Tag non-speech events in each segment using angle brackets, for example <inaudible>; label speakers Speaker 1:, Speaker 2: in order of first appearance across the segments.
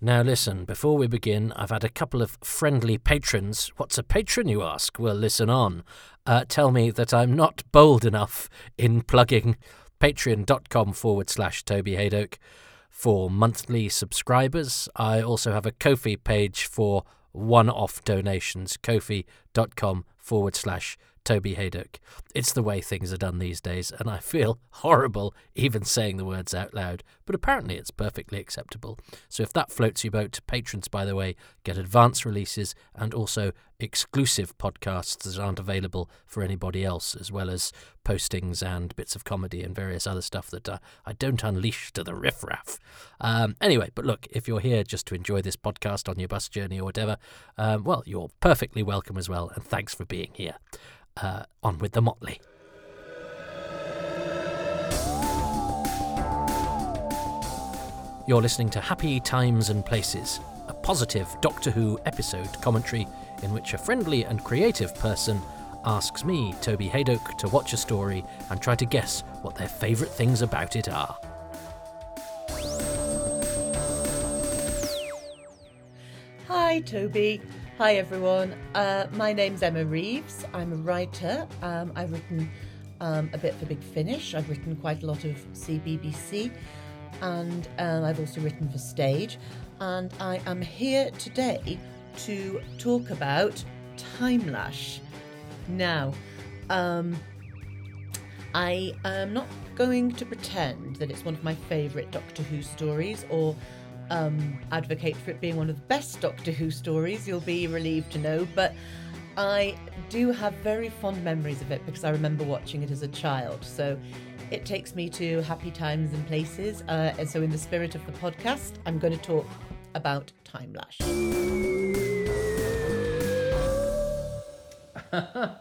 Speaker 1: Now, listen, before we begin, I've had a couple of friendly patrons. What's a patron, you ask? Well, listen on. Uh, tell me that I'm not bold enough in plugging patreon.com forward slash Toby Hadoke for monthly subscribers. I also have a Ko-fi page for one off donations, kofi.com forward slash Toby Hadoke. It's the way things are done these days, and I feel <laughs> horrible even saying the words out loud, but apparently it's perfectly acceptable. So if that floats your boat, patrons, by the way, get advance releases and also exclusive podcasts that aren't available for anybody else, as well as postings and bits of comedy and various other stuff that uh, I don't unleash to the riffraff. Um, anyway, but look, if you're here just to enjoy this podcast on your bus journey or whatever, um, well, you're perfectly welcome as well, and thanks for being here uh, on with the motley. You're listening to Happy Times and Places, a positive Doctor Who episode commentary in which a friendly and creative person asks me, Toby Hadoke, to watch a story and try to guess what their favourite things about it are.
Speaker 2: Hi, Toby. Hi, everyone. Uh, my name's Emma Reeves. I'm a writer. Um, I've written um, a bit for Big Finish. I've written quite a lot of CBBC, and um, I've also written for stage. And I am here today to talk about Timelash. Now, um, I am not going to pretend that it's one of my favourite Doctor Who stories or um, advocate for it being one of the best Doctor Who stories, you'll be relieved to know. But I do have very fond memories of it because I remember watching it as a child. So it takes me to happy times and places. Uh, and so, in the spirit of the podcast, I'm going to talk about Timelash. <laughs>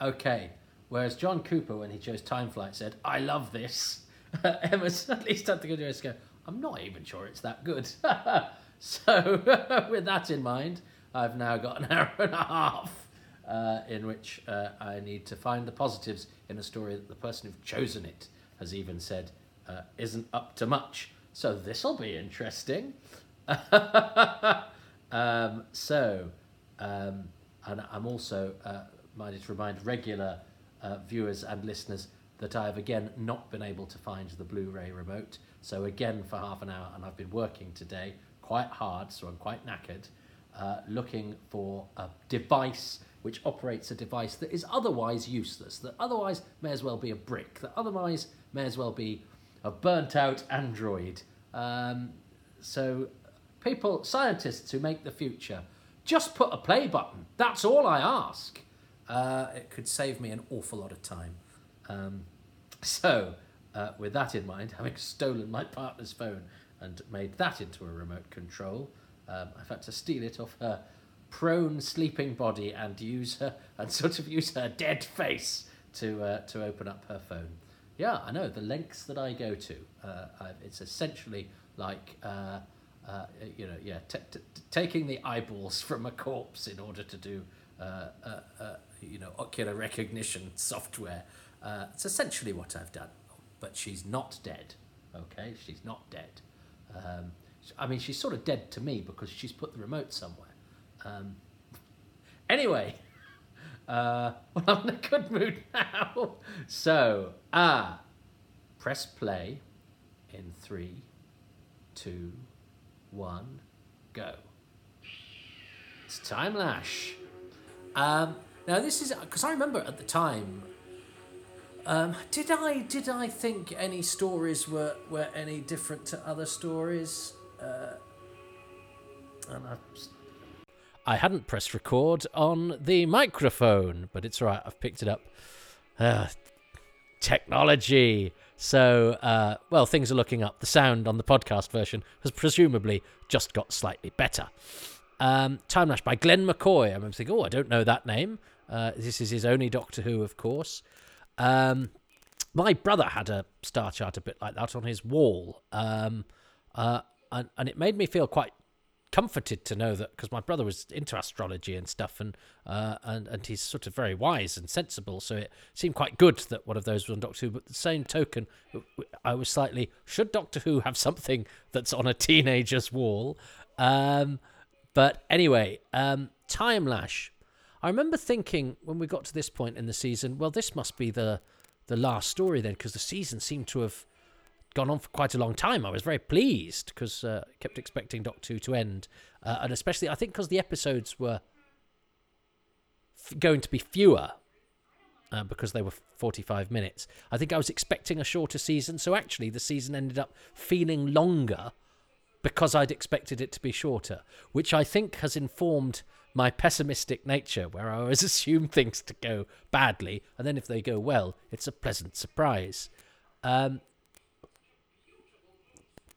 Speaker 1: okay. Whereas John Cooper, when he chose Time Flight, said, I love this. Emma's at least had to go to go, I'm not even sure it's that good. <laughs> so, <laughs> with that in mind, I've now got an hour and a half uh, in which uh, I need to find the positives in a story that the person who's chosen it has even said uh, isn't up to much. So, this will be interesting. <laughs> um, so, um, and I'm also uh, minded to remind regular uh, viewers and listeners that I have again not been able to find the Blu ray remote. So, again, for half an hour, and I've been working today quite hard, so I'm quite knackered, uh, looking for a device which operates a device that is otherwise useless, that otherwise may as well be a brick, that otherwise may as well be a burnt out android. Um, so, people, scientists who make the future, just put a play button. That's all I ask. Uh, it could save me an awful lot of time. Um, so, uh, with that in mind, having stolen my partner's phone and made that into a remote control, um, I've had to steal it off her prone sleeping body and use her and sort of use her dead face to uh, to open up her phone. Yeah, I know the lengths that I go to. Uh, it's essentially like uh, uh, you know, yeah, t- t- taking the eyeballs from a corpse in order to do uh, uh, you know ocular recognition software. It's essentially what I've done. But she's not dead. Okay, she's not dead. Um, I mean, she's sort of dead to me because she's put the remote somewhere. Um, anyway, <laughs> uh, <laughs> well, I'm in a good mood now. <laughs> So, ah, press play in three, two, one, go. It's Timelash. Um, now this is because I remember at the time. Um, did I did I think any stories were were any different to other stories? Uh, and I, I hadn't pressed record on the microphone, but it's all right. I've picked it up. Uh, technology. So, uh, well, things are looking up. The sound on the podcast version has presumably just got slightly better. Um, Timelash by Glen McCoy. I remember thinking, oh, I don't know that name. Uh, this is his only Doctor Who, of course. Um, my brother had a star chart a bit like that on his wall, um, uh, and, and it made me feel quite comforted to know that because my brother was into astrology and stuff, and uh, and and he's sort of very wise and sensible, so it seemed quite good that one of those was on Doctor Who. But the same token, I was slightly should Doctor Who have something that's on a teenager's wall? Um, but anyway, um, Time Lash. I remember thinking when we got to this point in the season, well, this must be the the last story then, because the season seemed to have gone on for quite a long time. I was very pleased because uh, kept expecting Doctor Who to end, uh, and especially I think because the episodes were f- going to be fewer uh, because they were 45 minutes. I think I was expecting a shorter season, so actually the season ended up feeling longer because I'd expected it to be shorter, which I think has informed my pessimistic nature, where I always <laughs> assume things to go badly, and then if they go well, it's a pleasant surprise. Um,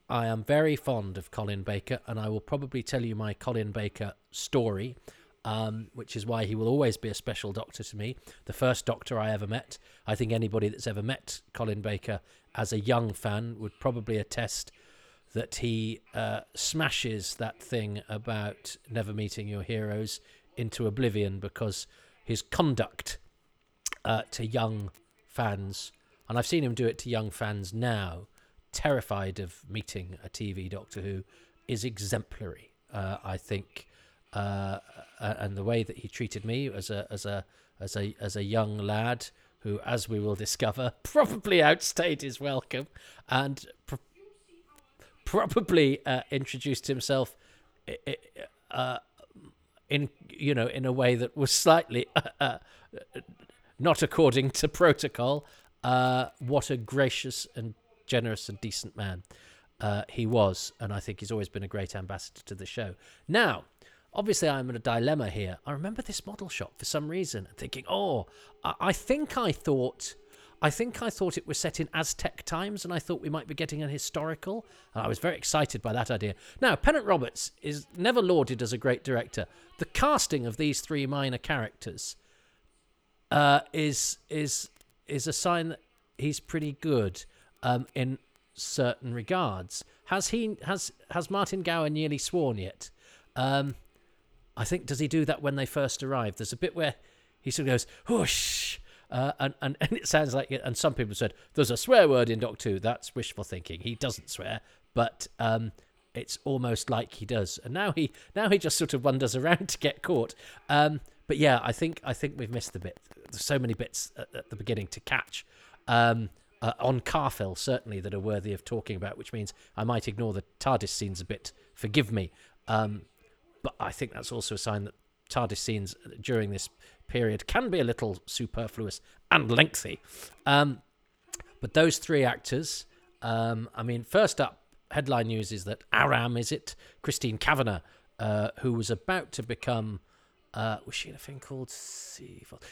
Speaker 1: I am very fond of Colin Baker, and I will probably tell you my Colin Baker story, um, which is why he will always be a special doctor to me. The first doctor I ever met. I think anybody that's ever met Colin Baker as a young fan would probably attest that he uh, smashes that thing about never meeting your heroes into oblivion because his conduct uh, to young fans, and I've seen him do it to young fans now, terrified of meeting a TV Doctor Who, is exemplary. Uh, I think, uh, and the way that he treated me as a as a as a as a young lad who, as we will <laughs> discover, probably outstayed his welcome and pr- probably uh, introduced himself uh, in you know in a way that was slightly uh, not according to protocol. Uh, what a gracious and generous and decent man uh, he was, and I think he's always been a great ambassador to the show. Now, obviously, I'm in a dilemma here. I remember this model shop for some reason, thinking, oh, I, think I thought. I think I thought it was set in Aztec times, and I thought we might be getting an historical. And I was very excited by that idea. Now, Pennant Roberts is never lauded as a great director. The casting of these three minor characters uh, is is is a sign that he's pretty good um, in certain regards. Has he has has Martin Gower nearly sworn yet? Um, I think does he do that when they first arrive? There's a bit where he sort of goes whoosh. Uh, and, and <laughs> and it sounds like. And some people said there's a swear word in Doc Two. That's wishful thinking. He doesn't swear, but um, it's almost like he does. And now he now he just sort of wanders <laughs> around to get caught. Um, but yeah, I think I think we've missed the bit. There's so many bits at, at the beginning to catch. Um, uh, on Karfel, certainly, that are worthy of talking about, which means I might ignore the TARDIS scenes a bit. Forgive me. Um, but I think that's also a sign that TARDIS scenes during this period can be a little superfluous and lengthy. Um, but those three actors, um, I mean, first up, headline news is that Aram, is it? Christine Kavanagh, uh, who was about to become. Uh, was she in a thing called?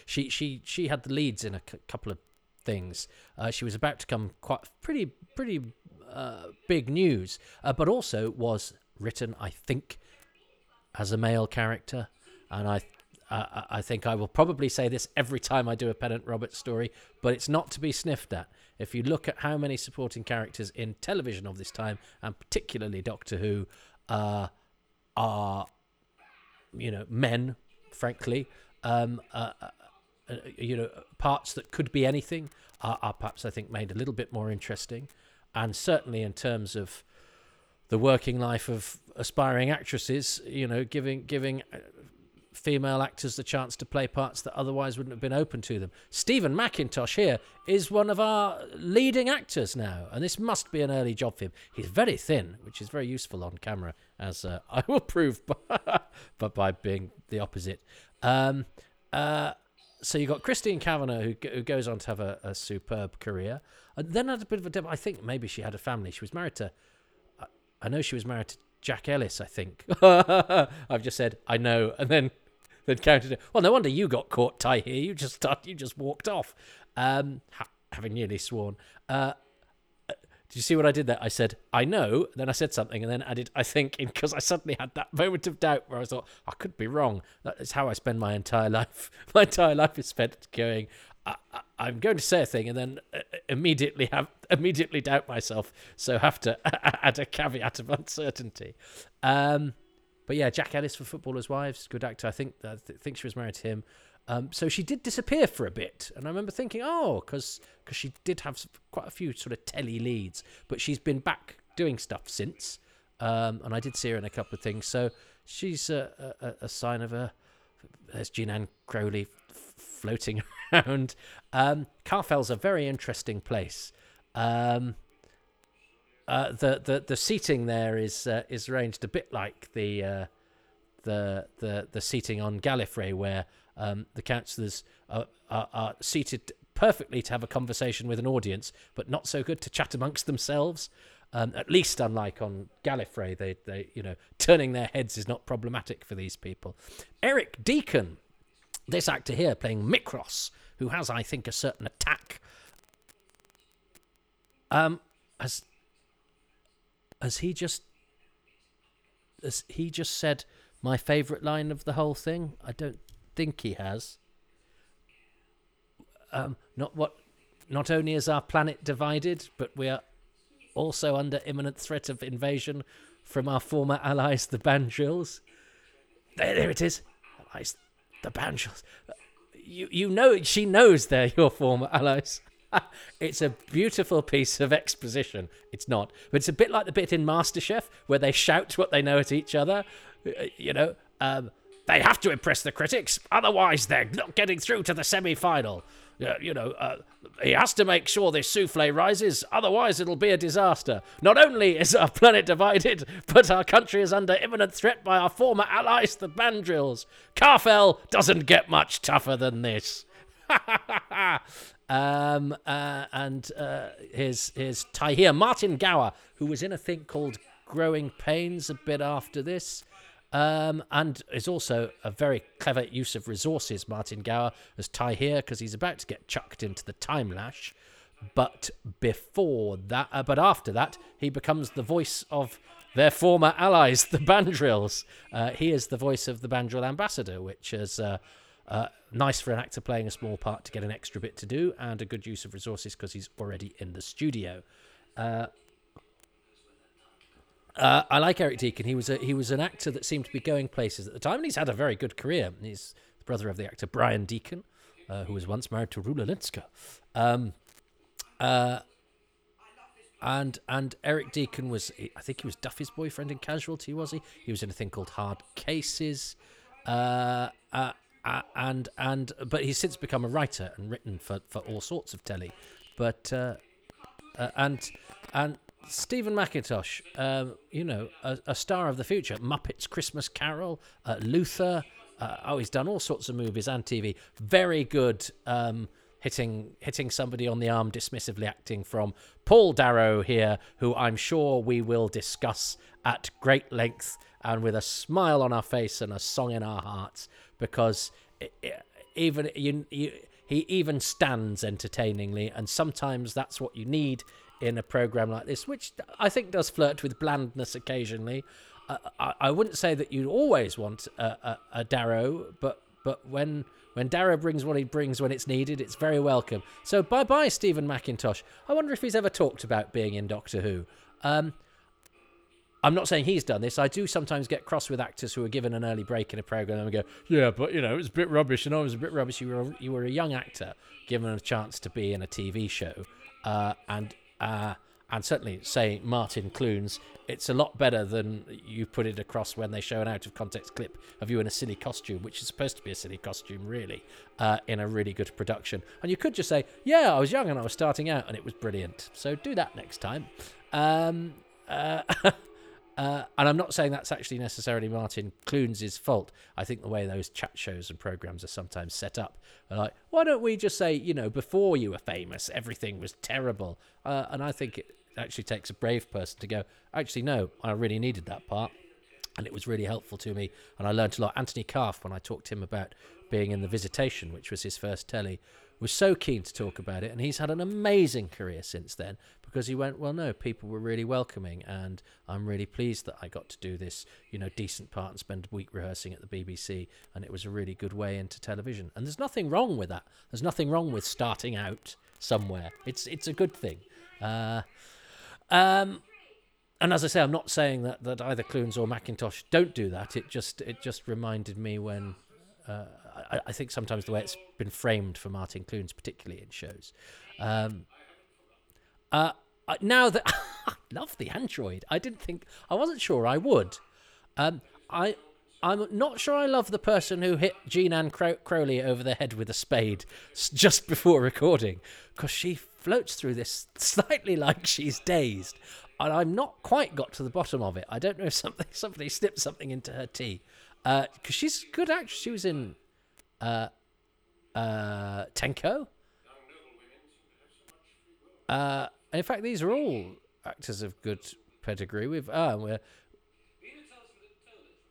Speaker 1: She she she had the leads in a c- couple of things. Uh, she was about to come quite pretty pretty uh, big news, uh, but also was written, I think, as a male character, and I. Uh, I think I will probably say this every time I do a Pennant Roberts story, but it's not to be sniffed at. If you look at how many supporting characters in television of this time, and particularly Doctor Who, uh, are you know men, frankly, um, uh, uh, you know, parts that could be anything are, are perhaps, I think, made a little bit more interesting. And certainly in terms of the working life of aspiring actresses, you know, giving giving uh, female actors the chance to play parts that otherwise wouldn't have been open to them. Steven Mackintosh here is one of our leading actors now, and this must be an early job for him. He's very thin, which is very useful on camera, as uh, <laughs> I will prove, <laughs> but by being the opposite. Um, uh, so you got Christine Kavanagh, who, who goes on to have a, a superb career, and then had a bit of a dip. I think maybe she had a family. She was married to, I, I know she was married to Jack Ellis. I think <laughs> I've just said I know, <laughs> and then then counted it. Well, no wonder you got caught, Ty. Here, you just you just walked off, um, ha- having nearly sworn. Uh, did you see what I did there? I said, I know, then I said something, and then added, I think, <laughs> because I suddenly had that moment of doubt where I thought, I could be wrong. That is how I spend my entire <laughs> life. My entire life is spent going, I, am going to say a thing and then uh, immediately have <laughs> immediately doubt myself, so have to add a caveat of uncertainty. Um, but yeah, Jack Ellis for Footballers' Wives, good actor. I think I th- think she was married to him. Um, so she did disappear for a bit, and I remember thinking, oh, because she did have quite a few sort of telly leads, but she's been back doing stuff since, um, and I did see her in a couple of things. So she's a, a, a sign of a. There's Jeananne Crowley f- floating <laughs> around. Um, a very interesting place. Um, uh, the, the the seating there is uh, is arranged a bit like the uh, the the the seating on Gallifrey, where um, the councillors are, are, are seated perfectly to have a conversation with an audience, but not so good to chat amongst themselves. Um, at least, unlike on Gallifrey, they they you know turning their heads is not problematic for these people. Eric Deacon, this actor here playing Mykros, who has I think a certain attack. Um, has has he just has he just said my favourite line of the whole thing? I don't think he has. Um, not what. Not only is our planet divided, but we are also under imminent threat of invasion from our former allies, the Bandrils. There, there it is. Allies, the Bandrils. You, you know, she knows they're your former allies. <laughs> it's a beautiful piece of exposition. It's not, but it's a bit like the bit in MasterChef where they shout what they know at each other. Uh, You know, um, they have to impress the critics, otherwise they're not getting through to the semi-final. Uh, you know, uh, he has to make sure this souffle rises, otherwise it'll be a disaster. Not only is our planet divided, <laughs> but our country is under imminent threat by our former allies, the Bandrils. Karfel doesn't get much tougher than this. <laughs> um, uh, and uh, here's here's Tyheer Martin Gower, who was in a thing called Growing Pains a bit after this. Um, and is also a very clever use of resources, Martin Gower, as Tyheer, because he's about to get chucked into the time lash. But before that, uh, but after that, he becomes the voice of their former allies, the Bandrils. Uh, he is the voice of the Bandril ambassador, which is uh, uh, nice for an actor playing a small part to get an extra bit to do, and a good use of resources because he's already in the studio. Uh, I like Eric Deacon. He was a, he was an actor that seemed to be going places at the time, and he's had a very good career. He's the brother of the actor Brian Deacon, uh, who was once married to Rula Lenska. Um, uh, and and Eric Deacon was, I think he was Duffy's boyfriend in Casualty, was he? He was in a thing called Hard Cases, uh, uh, uh, and and but he's since become a writer and written for, for all sorts of telly, but and and Steven Mackintosh, um, you know, a, a star of the future, Muppets Christmas Carol, uh, Luther. Uh, oh, he's done all sorts of movies and TV. Very good. Um, hitting hitting somebody on the arm dismissively acting from Paul Darrow here, who I'm sure we will discuss at great length and with a smile on our face and a song in our hearts because i i even you, you he even stands entertainingly and sometimes that's what you need in a program like this which I think does flirt with blandness occasionally uh, I, I wouldn't say that you'd always want a, a, a Darrow but but when when Darrow brings what he brings when it's needed, it's very welcome. So bye bye, Steven Mackintosh. I wonder if he's ever talked about being in Doctor Who. Um, I'm not saying he's done this. I do sometimes get cross with actors who are given an early break in a program and go, "Yeah, but you know, it was a bit rubbish, and I was a bit rubbish." You were you were a young actor given a chance to be in a TV show, uh, and uh, and certainly say Martin Clunes, it's a lot better than you put it across when they show an out of context clip of you in a silly costume, which is supposed to be a silly costume, really, uh, in a really good production. And you could just say, yeah, I was young and I was starting out and it was brilliant. So do that next time. Um, uh, <laughs> uh, and I'm not saying that's actually necessarily Martin Clunes' fault. I think the way those chat shows and programs are sometimes set up like, why don't we just say, you know, before you were famous, everything was terrible? Uh, and I think it actually takes a brave person to go, actually, no, I really needed that part. And it was really helpful to me. And I learned a lot. Anthony Calf, when I talked to him about being in The Visitation, which was his first telly, was so keen to talk about it. And he's had an amazing career since then because he went, well, no, people were really welcoming. And I'm really pleased that I got to do this, you know, decent part and spend a week rehearsing at the BBC. And it was a really good way into television. And there's nothing wrong with that. There's nothing wrong with starting out somewhere. It's, it's a good thing. Uh, um, and as I say, I'm not saying that, that either Clunes or Mackintosh don't do that. It just it just reminded me when uh, I, I, think sometimes the way it's been framed for Martin Clunes, particularly in shows. Um, uh, now that <laughs> I love the android, I didn't think I wasn't sure I would. Um, I I'm not sure I love the person who hit Jeananne Crow- Crowley over the head with a spade just before recording, because she floats through this slightly like she's dazed, and I'm not quite got to the bottom of it. I don't know if something <laughs> somebody slipped something into her tea, because uh, she's good actress. She was in uh, uh, Tenko. Uh, in fact, these are all actors of good pedigree. We've ah, we're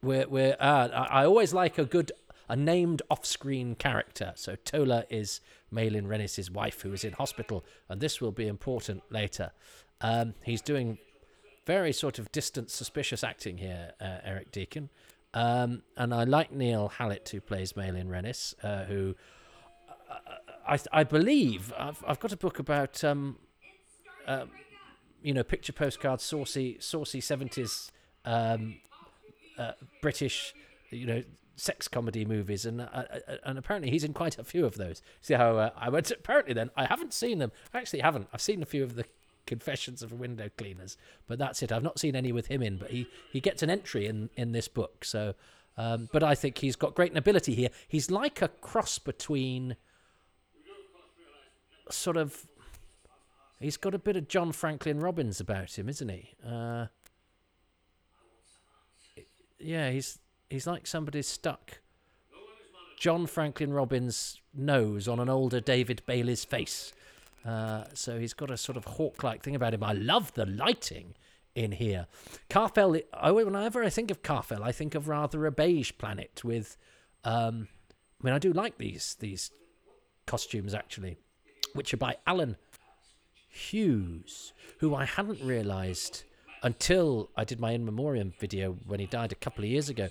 Speaker 1: we're, we're uh, I always like a good a named off-screen character. So Tola is Maylin Renis's wife, who is in hospital, and this will be important later. Um, he's doing very sort of distant, suspicious acting here, uh, Eric Deacon. Um, and I like Neil Hallett, who plays Maylin Renis, uh, who uh, I, I believe I've, I've got a book about, um, uh, you know, picture postcards, saucy, saucy 70s um, uh, British, you know, sex comedy movies, and uh, uh, and apparently he's in quite a few of those. See how uh, I went. Apparently, then I haven't seen them. I actually haven't. I've seen a few of the Confessions of Window Cleaners, but that's it. I've not seen any with him in, but he he gets an entry in in this book. So, um, but I think he's got great nobility here. He's like a cross between sort of. He's got a bit of John Franklin Robbins about him, isn't he? Uh, yeah, he's he's like somebody stuck John Franklin Robbins' nose on an older David Bailey's face. Uh, so he's got a sort of hawk-like thing about him. I love the lighting in here. Karfel. Oh, whenever I think of Karfel, I think of rather a beige planet with. Um, I mean, I do like these these costumes actually, which are by Alan Hughes, who I hadn't realised until I did my in memoriam video when he died a couple of years ago.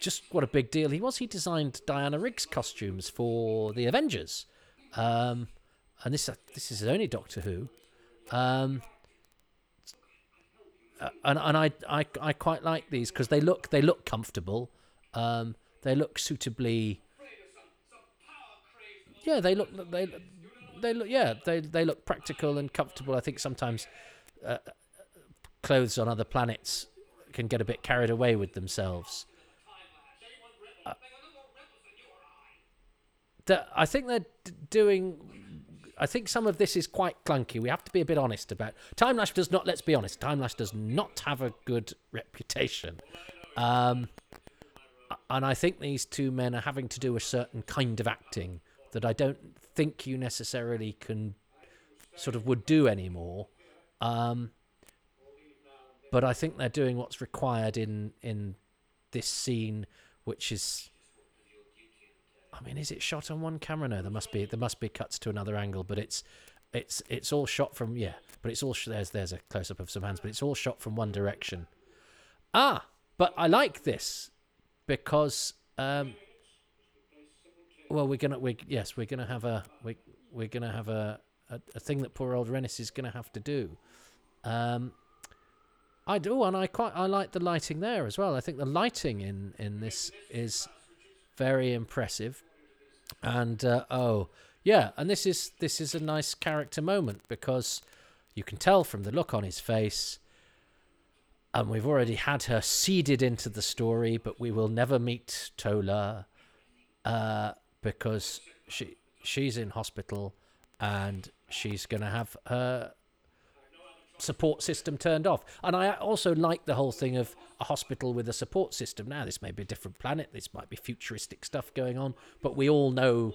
Speaker 1: Just what a big deal he was. He designed Diana Rigg's costumes for the Avengers, um, and this this is only Doctor Who. Um, uh, and and I, I I quite like these because they look they look comfortable. Um, they look suitably. Yeah, they look they they look yeah they they look practical and comfortable. I think sometimes uh, clothes on other planets can get a bit carried away with themselves. Uh, I think they're doing. I think some of this is quite clunky. We have to be a bit honest about. Timelash does not. Let's be honest. Timelash does not have a good <laughs> reputation, um, and I think these two men are having to do a certain kind of acting that I don't think you necessarily can sort of would do anymore. Um, but I think they're doing what's required in in this scene, which is. I mean, is it shot on one camera? No, there must be there must be cuts to another angle, but it's it's it's all shot from yeah, but it's all there's there's a close up of some hands, but it's all shot from one direction. Ah, but I like this because um, well, we're gonna we yes, we're gonna have a we we're gonna have a, a, a thing that poor old Renis is gonna have to do. Um, I do, and I quite I like the lighting there as well. I think the lighting in in this is very impressive, and uh, oh yeah, and this is this is a nice character moment because you can tell from the look on his face. And we've already had her seeded into the story, but we will never meet Tola uh, because she she's in hospital and she's going to have her support system turned off. And I also like the whole thing of a hospital with a support system. Now, this may be a different planet, this might be futuristic stuff going on, but we all know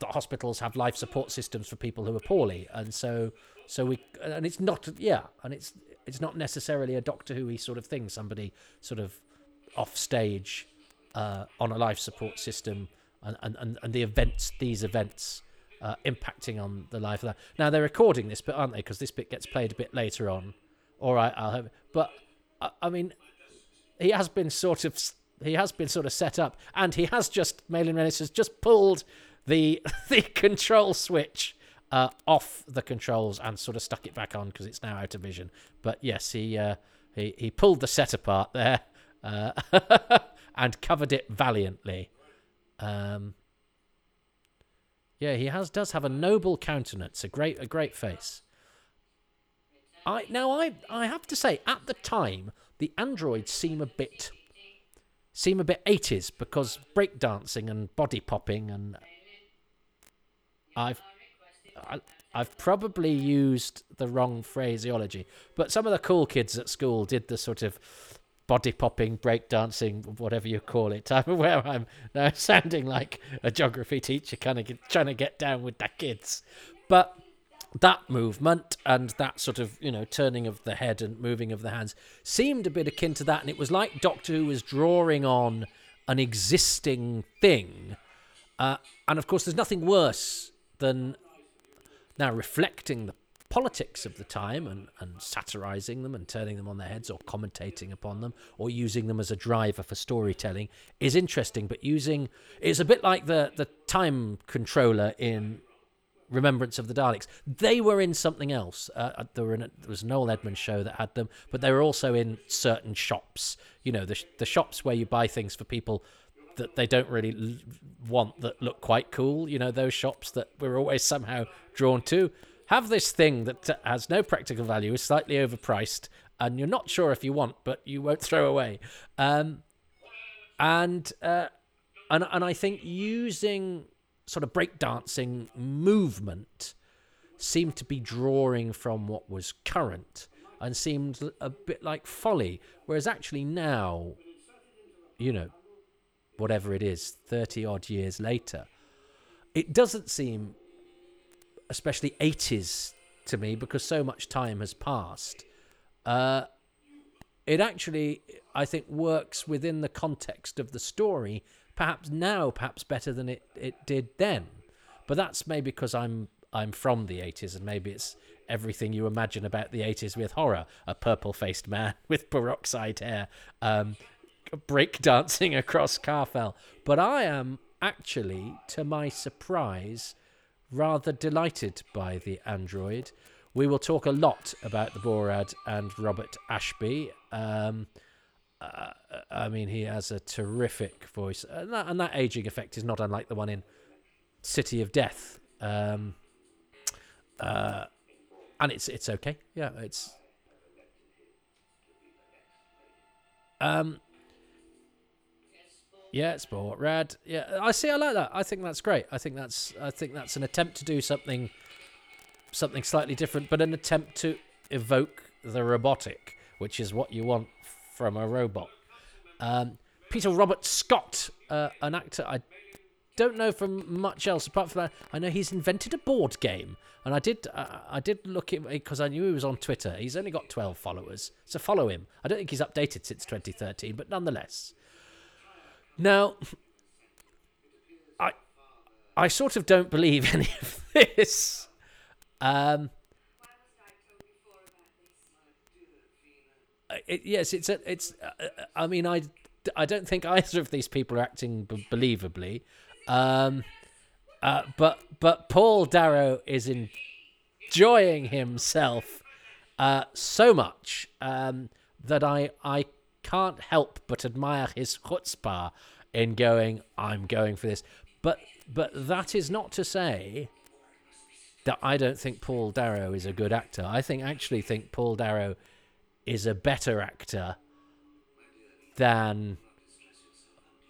Speaker 1: that hospitals have life support systems for people who are poorly. And so, so we, and it's not, yeah, and it's, it's not necessarily a Doctor Who sort of thing, somebody sort of off stage uh, on a life support system and, and, and the events, these events uh, impacting on the life of that. Now they're recording this bit, aren't they? Because this bit gets played a bit later on. All right, I'll have. But I, I mean, he has been sort of he has been sort of set up, and he has just Maylin Renis has just pulled the <laughs> the control switch uh, off the controls and sort of stuck it back on because it's now out of vision. But yes, he uh, he he pulled the set apart there uh, <laughs> and covered it valiantly. Um, yeah, he has does have a noble countenance, a great a great face. I now I I have to say at the time the androids seem a bit seem a bit 80s because breakdancing and body popping and I've I, I've probably used the wrong phraseology, but some of the cool kids at school did the sort of body popping, breakdancing, whatever you call it. <laughs> I'm aware I'm now sounding like a geography teacher, kind of get, trying to get down with the kids, but that movement and that sort of you know turning of the head and moving of the hands seemed a bit akin to that and it was like doctor who was drawing on an existing thing uh, and of course there's nothing worse than now reflecting the politics of the time and, and satirizing them and turning them on their heads or commentating upon them or using them as a driver for storytelling is interesting but using it's a bit like the the time controller in Remembrance of the Daleks. They were in something else. Uh, uh there, were in, there was an Noel Edmonds show that had them, but they were also in certain shops. You know, the the shops where you buy things for people that they don't really want that look quite cool. You know, those shops that we're always somehow drawn to have this thing that has no practical value, is slightly overpriced, and you're not sure if you want, but you won't throw away. Um, and uh, and and I think using sort of breakdancing movement seemed to be drawing from what was current and seemed a bit like folly. Whereas actually now, you know, whatever it is, 30 odd years later, it doesn't seem especially 80s to me because so much time has passed. Uh, it actually, I think, works within the context of the story perhaps now, perhaps better than it, it did then. But that's maybe because I'm I'm from the 80s, and maybe it's everything you imagine about the 80s with horror: a purple-faced man <laughs> with peroxide hair, um, break dancing across Karfel. But I am actually, to my surprise, rather delighted by the android. We will talk a lot about the Borad and Robert Ashby. Um, uh, I mean, he has a terrific voice, and that, and that, aging effect is not unlike the one in City of Death. Um, uh, and it's it's okay. Yeah, it's. Um. Yeah, it's sport rad. Yeah, I see. I like that. I think that's great. I think that's I think that's an attempt to do something, something slightly different, but an attempt to evoke the robotic, which is what you want from a robot. Um, Peter Robert Scott, uh, an actor I don't know from much else apart from that. I know he's invented a board game, and I did uh, I did look him because I knew he was on Twitter. He's only got twelve followers, so follow him. I don't think he's updated since 2013, but nonetheless. Now, I I sort of don't believe <laughs> any of this. Um, it, yes, it's a, it's. Uh, I mean, I, I don't think either of these people are acting b- believably, um, uh, but but Paul Darrow is enjoying himself uh, so much um, that I I can't help but admire his chutzpah in going. I'm going for this, but but that is not to say that I don't think Paul Darrow is a good actor. I think actually think Paul Darrow is a better actor than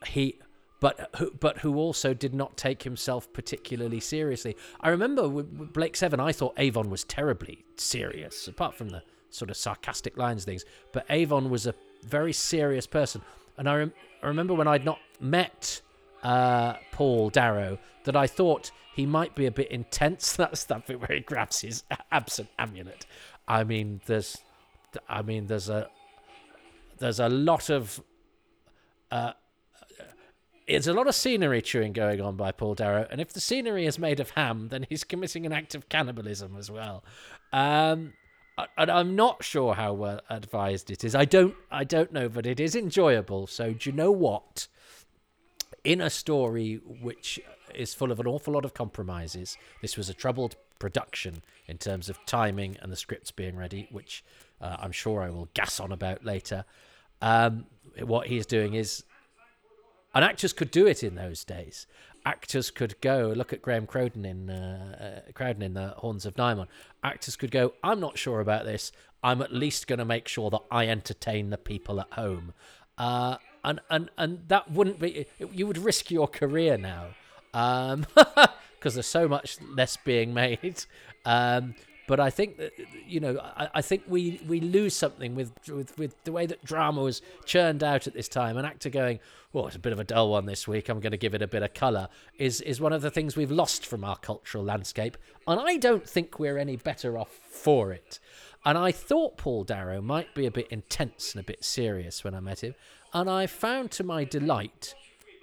Speaker 1: he but who, but who also did not take himself particularly seriously. I remember with Blake Seven, I thought Avon was terribly serious, apart from the sort of sarcastic lines things. But Avon was a very serious person, and I, rem- I remember when I'd not met uh, Paul Darrow that I thought he might be a bit intense. <laughs> That's that bit where he grabs his absent amulet. I mean, there's I mean, there's a there's a lot of uh, it's a lot of scenery chewing going on by Paul Darrow, and if the scenery is made of ham, then he's committing an act of cannibalism as well. Um, and I'm not sure how well advised it is. I don't, I don't know, but it is enjoyable. So do you know what? In a story which is full of an awful lot of compromises, this was a troubled production in terms of timing and the scripts being ready, which uh, I'm sure I will gas on about later. Um, what he's doing is, and actors could do it in those days. Actors could go look at Graham Crowden in uh, uh, Crowden in the Horns of Nimon. Actors could go, I'm not sure about this. I'm at least going to make sure that I entertain the people at home. Uh, and, and and that wouldn't be you would risk your career now um, <laughs> because there's so much less being made. Um, but I think that you know, I, I, think we, we lose something with, with with the way that drama was churned out at this time. An actor going, "Oh, it's a bit of a dull one this week. I'm going to give it a bit of colour." Is is one of the things we've lost from our cultural landscape, and I don't think we're any better off for it. And I thought Paul Darrow might be a bit intense and a bit serious when I met him, and I found to my delight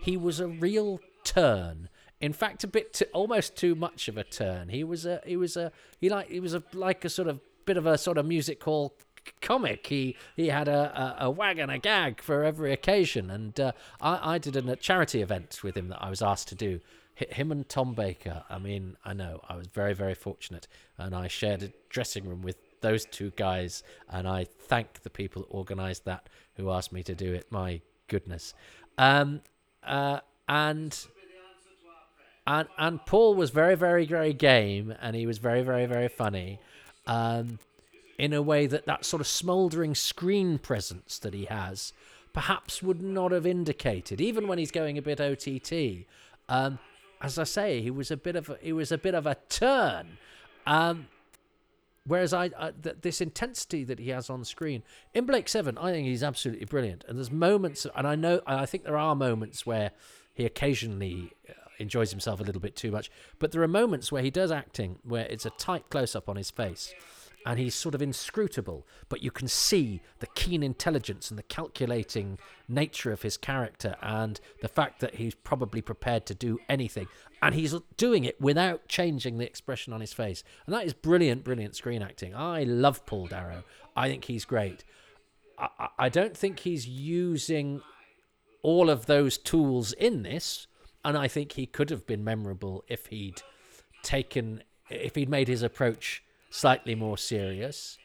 Speaker 1: he was a real turn in fact, a bit almost too much of a turn. He was a he was a he like he was a like a sort of bit of a sort of music hall comic. He he had a, a, a wag and a gag for every occasion, and uh, I I did a charity event with him that I was asked to do. Him and Tom Baker. I mean, I know I was very very fortunate, and I shared a dressing room with those two guys, and I thank the people that organised that who asked me to do it. My goodness, um, uh, and and and Paul was very very very game, and he was very very very funny, um, in a way that that sort of smouldering screen presence that he has, perhaps would not have indicated, even when he's going a bit OTT. Um, as I say, he was a bit of a, he was a bit of a turn. Um, whereas I, I th- this intensity that he has on screen in Blake Seven, I think he's absolutely brilliant. And there's moments, and I know, I think there are moments where he occasionally enjoys himself a little bit too much. But there are moments where he does acting where it's a tight close up on his face and he's sort of inscrutable, but you can see the keen intelligence and the calculating nature of his character and the fact that he's probably prepared to do anything. And he's doing it without changing the expression on his face. And that is brilliant, brilliant screen acting. I love Paul Darrow. I think he's great. I, I don't think he's using all of those tools in this and I think he could have been memorable if he'd taken if he'd made his approach slightly more serious.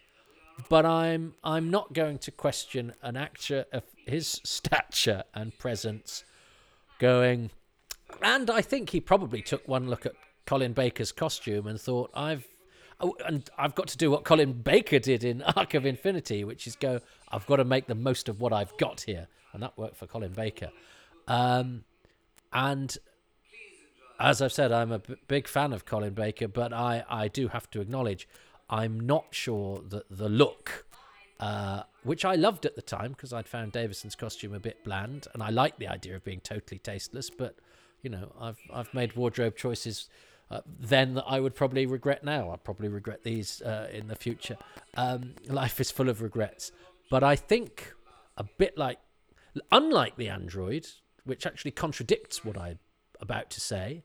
Speaker 1: But I'm I'm not going to question an actor of his <laughs> stature and presence going and I think he probably took one look at Colin Baker's costume and thought I've oh, and I've got to do what Colin Baker did in <laughs> Arc of Infinity, which is go I've got to make the most of what I've got here, and that worked for Colin Baker. Um, and as I've said, I'm a b- big fan of Colin Baker, but I, I do have to acknowledge I'm not sure that the look, uh, which I loved at the time because I'd found Davison's costume a bit bland, and I like the idea of being totally tasteless. But you know, I've I've made wardrobe choices uh, then that I would probably regret now. I'd probably regret these uh, in the future. Um, life is full of regrets, but I think a bit like, unlike the android, which actually contradicts what I'm about to say,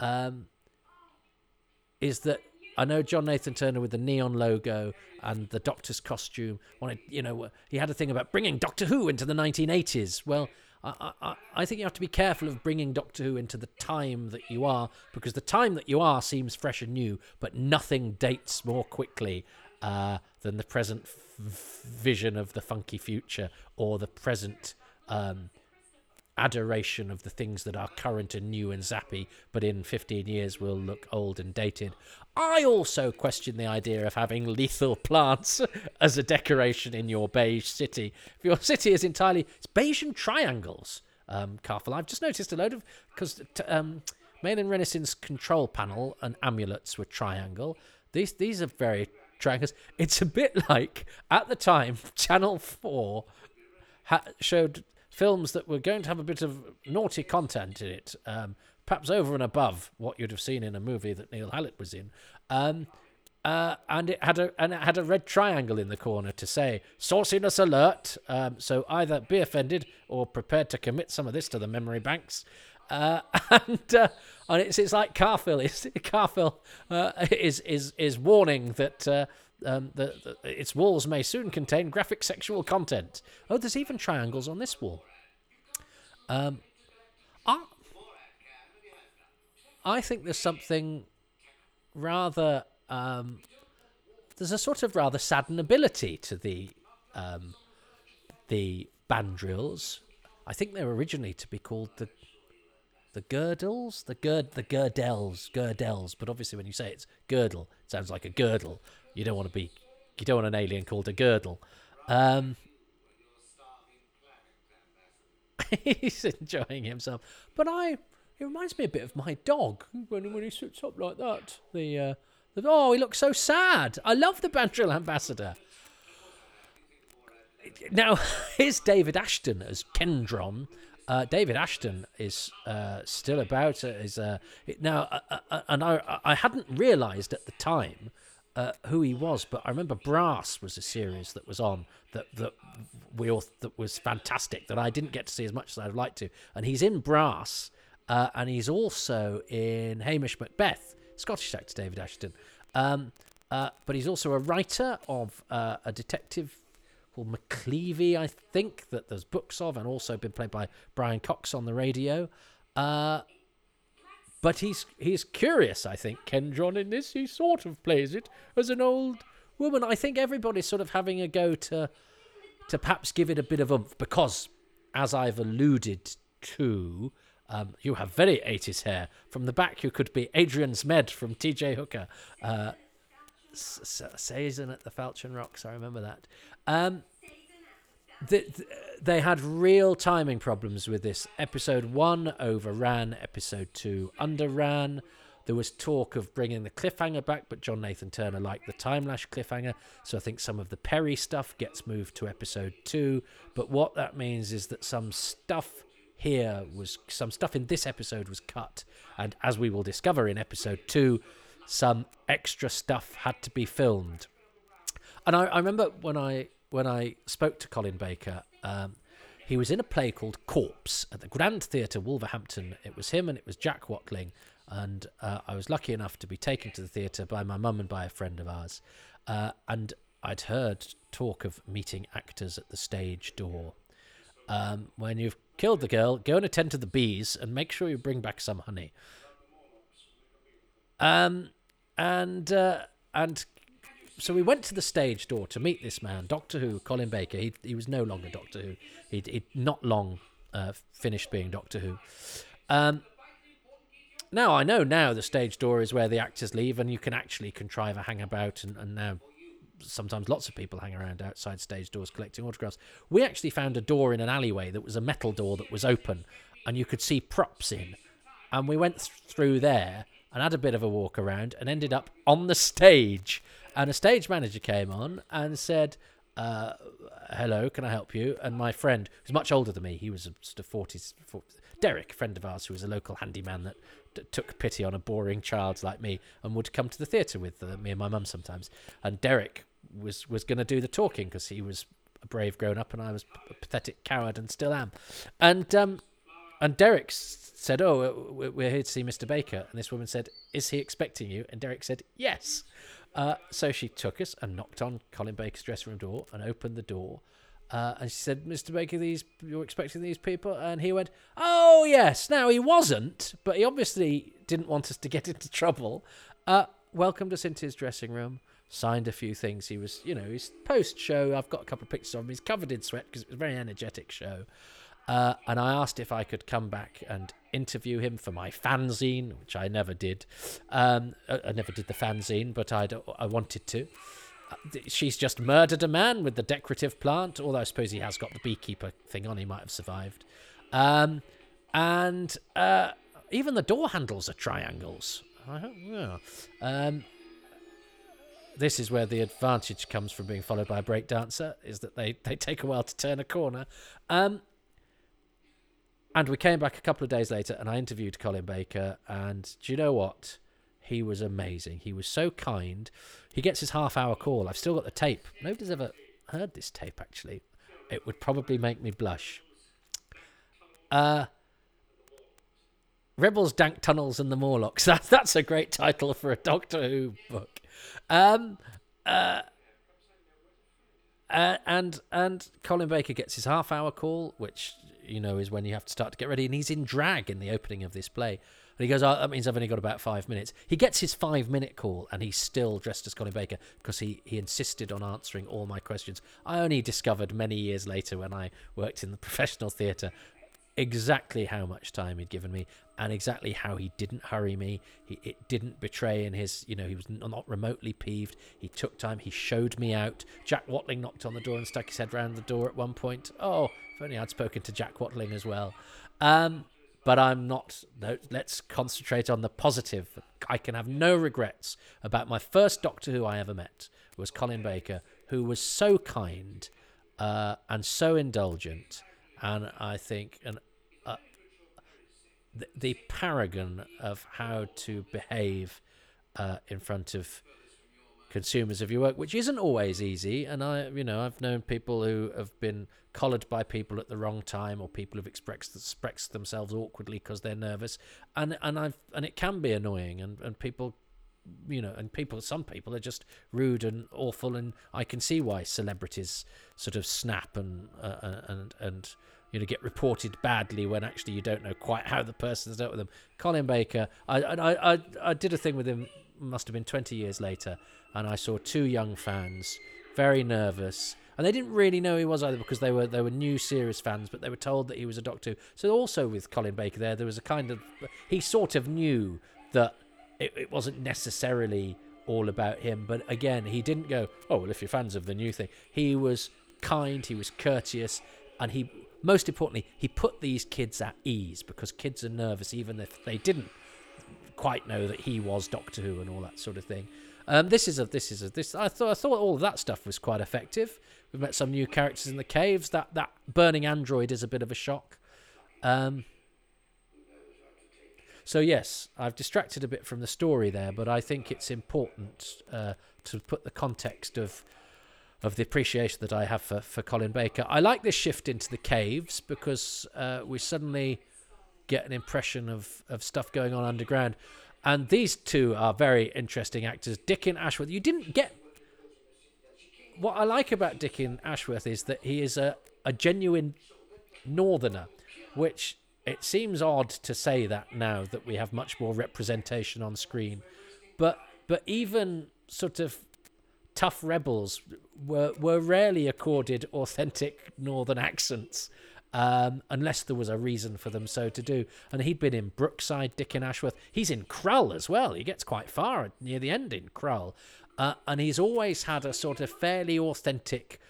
Speaker 1: um, is that I know John Nathan Turner with the neon logo and the Doctor's costume wanted, you know, he had a thing about bringing Doctor Who into the 1980s. Well, I, I, I think you have to be careful of bringing Doctor Who into the time that you are, because the time that you are seems fresh and new, but nothing dates more quickly uh, than the present f- vision of the funky future or the present um, adoration of the things that are current and new and zappy, but in 15 years will look old and dated. I also question the idea of having lethal plants <laughs> as a decoration in your beige city. If your city is entirely it's Bayesian triangles, um, Karfel, I've just noticed a load of because um, Maylin Renis's control panel and amulets were triangle. These these are very triangles. It's a bit <laughs> like at the time Channel Four ha- showed films that were going to have a bit of naughty content in it, um, perhaps over and above what you'd have seen in a movie that Neil Hallett was in. Um, uh, and it had a and it had a red triangle in the corner to say sauciness alert. Um, so either be offended or prepared to commit some of this to the memory banks. Uh, <laughs> and uh, and it's it's like Karfel. <laughs> It's, Karfel uh, is is is warning that uh, um, the, the, its walls may soon contain graphic sexual content. Oh, there's even triangles on this wall. Um, I, I think there's something rather um, there's a sort of rather sad nobility to the um, the Bandrils. I think they were originally to be called the the Girdles, the Gerd, the Girdels, Girdels. But obviously, when you say it's girdle, it sounds like a girdle. You don't want to be, you don't want an alien called a girdle. Um, <laughs> he's enjoying himself, but I, it reminds me a bit of my dog when when he sits up like that. The, uh, oh, he looks so sad. I love the Bandril ambassador. Now, <laughs> here's David Ashton as Kendron. Uh, David Ashton is uh, still about. Uh, is uh, now, uh, and I I hadn't realised at the time uh, who he was, but I remember Brass was a series that was on that that we all that was fantastic that I didn't get to see as much as I'd like to, and he's in Brass, uh, and he's also in Hamish Macbeth, Scottish actor David Ashton, um, uh, but he's also a writer of uh, a detective called McLevy, I think, that there's books of, and also been played by Brian Cox on the radio. Uh, but he's he's curious, I think. Kendron in this, he sort of plays it as an old woman. I think everybody's sort of having a go to to perhaps give it a bit of oomph because, as I've alluded to, um, you have very 80s hair. From the back, you could be Adrian Zmed from TJ Hooker. Uh, at the Falchion Rocks, I remember that. Um, the, they had real timing problems with this. Episode one overran, episode two underran. There was talk of bringing the cliffhanger back, but John Nathan Turner liked the time lash cliffhanger, so I think some of the Peri stuff gets moved to episode two. But what that means is that some stuff here was some stuff in this episode was cut, and as we will discover in episode two, some extra stuff had to be filmed. And I, I remember when I when I spoke to Colin Baker, um, he was in a play called Corpse at the Grand Theatre, Wolverhampton. It was him and it was Jack Watling, and uh, I was lucky enough to be taken to the theatre by my mum and by a friend of ours. Uh, and I'd heard talk of meeting actors at the stage door. Um, when you've killed the girl, go and attend to the bees and make sure you bring back some honey. Um, and uh, and so we went to the stage door to meet this man, Doctor Who, Colin Baker. He he was no longer Doctor Who. He'd, he'd not long uh, finished being Doctor Who. Um, now I know now the stage door is where the actors leave, and you can actually contrive a hangabout, and, and now sometimes lots of people hang around outside stage doors collecting autographs. We actually found a door in an alleyway that was a metal door that was open, and you could see props in, and we went th- through there and had a bit of a walk around and ended up on the stage. And a stage manager came on and said, uh, hello, can I help you? And my friend, who's much older than me, he was a sort of 40s, 40s Derek, a friend of ours who was a local handyman that d- took pity on a boring child like me and would come to the theatre with uh, me and my mum sometimes. And Derek was, was going to do the talking because he was a brave grown up and I was a pathetic coward and still am. And um, and Derek said, "Oh, we're here to see Mr. Baker." And this woman said, "Is he expecting you?" And Derek said, "Yes." Uh, so she took us and knocked on Colin Baker's dressing room door and opened the door. Uh, and she said, "Mr. Baker, these you're expecting these people?" And he went, "Oh yes." Now he wasn't, but he obviously didn't want us to get <laughs> into trouble. Uh, welcomed us into his dressing room, signed a few things. He was, you know, his post show. I've got a couple of pictures of him. He's covered in sweat because it was a very energetic show. Uh, and I asked if I could come back and interview him for my fanzine, which I never did. Um, I, I never did the fanzine, but I'd, I wanted to. Uh, she's just murdered a man with the decorative plant, although I suppose he has got the beekeeper thing on, he might have survived. Um, and uh, even the door handles are triangles. I don't. Um, this is where the advantage comes from being followed by a breakdancer, is that they, they take a while to turn a corner. Um, and we came back a couple of days later and I interviewed Colin Baker. And do you know what? He was amazing. He was so kind. He gets his half hour call. I've still got the tape. Nobody's ever heard this tape, actually. It would probably make me blush. Uh, Rebels, Dank Tunnels, and the Morlocks. <laughs> That, that's a great title for a Doctor Who book. Um, uh, uh, and and Colin Baker gets his half hour call, which you know, is when you have to start to get ready. And he's in drag in the opening of this play. And he goes, oh, that means I've only got about five minutes. He gets his five minute call and he's still dressed as Colin Baker because he, he insisted on answering all my questions. I only discovered many years later when I worked in the <laughs> professional theatre exactly how much time he'd given me and exactly how he didn't hurry me. He it didn't betray in his, you know, he was not remotely peeved. He took time. He showed me out. Jack Watling knocked on the door and stuck his head round the door at one point. Oh, if only I'd spoken to Jack Watling as well. Um, but I'm not. No, let's concentrate on the positive. I can have no regrets about my first Doctor Who I ever met was Colin Baker, who was so kind uh, and so indulgent, and I think an uh, the, the paragon of how to behave uh, in front of consumers of your work, which isn't always easy. And I, you know, I've known people who have been collared by people at the wrong time, or people who've expressed expressed themselves awkwardly because they're nervous, and and I've and it can be annoying, and and people. You know, and people, some people are just rude and awful, and I can see why celebrities sort of snap and uh, and and you know get reported badly when actually you don't know quite how the person's dealt with them. Colin Baker, I I I, I did a thing with him, must have been twenty years later, and I saw two young fans, very nervous, and they didn't really know he was either because they were they were new series fans, but they were told that he was a Doctor. So also with Colin Baker there, there was a kind of he sort of knew that it, it wasn't necessarily all about him, but again, he didn't go, oh well, if you're fans of the new thing, he was kind, he was courteous, and he most importantly he put these kids at ease because kids are nervous even if they didn't quite know that he was Doctor Who and all that sort of thing. Um, this is a this is a this. I thought I thought all of that stuff was quite effective. We've met some new characters in the caves. That that burning android is a bit of a shock. Um, so yes, I've distracted a bit from the story there, but I think it's important uh, to put the context of of the appreciation that I have for, for Colin Baker. I like this shift into the caves because uh, we suddenly get an impression of, of stuff going on underground. And these two are very interesting actors. Dickon Ashworth. You didn't get. What I like about Dickon Ashworth is that he is a, a genuine northerner, which it seems odd to say that now that we have much more representation on screen. But but even sort of tough rebels were were rarely accorded authentic northern accents um, unless there was a reason for them so to do. And he'd been in Brookside, Dickon Ashworth. He's in Krull as well. He gets quite far near the end in Krull. Uh, and he's always had a sort of fairly authentic.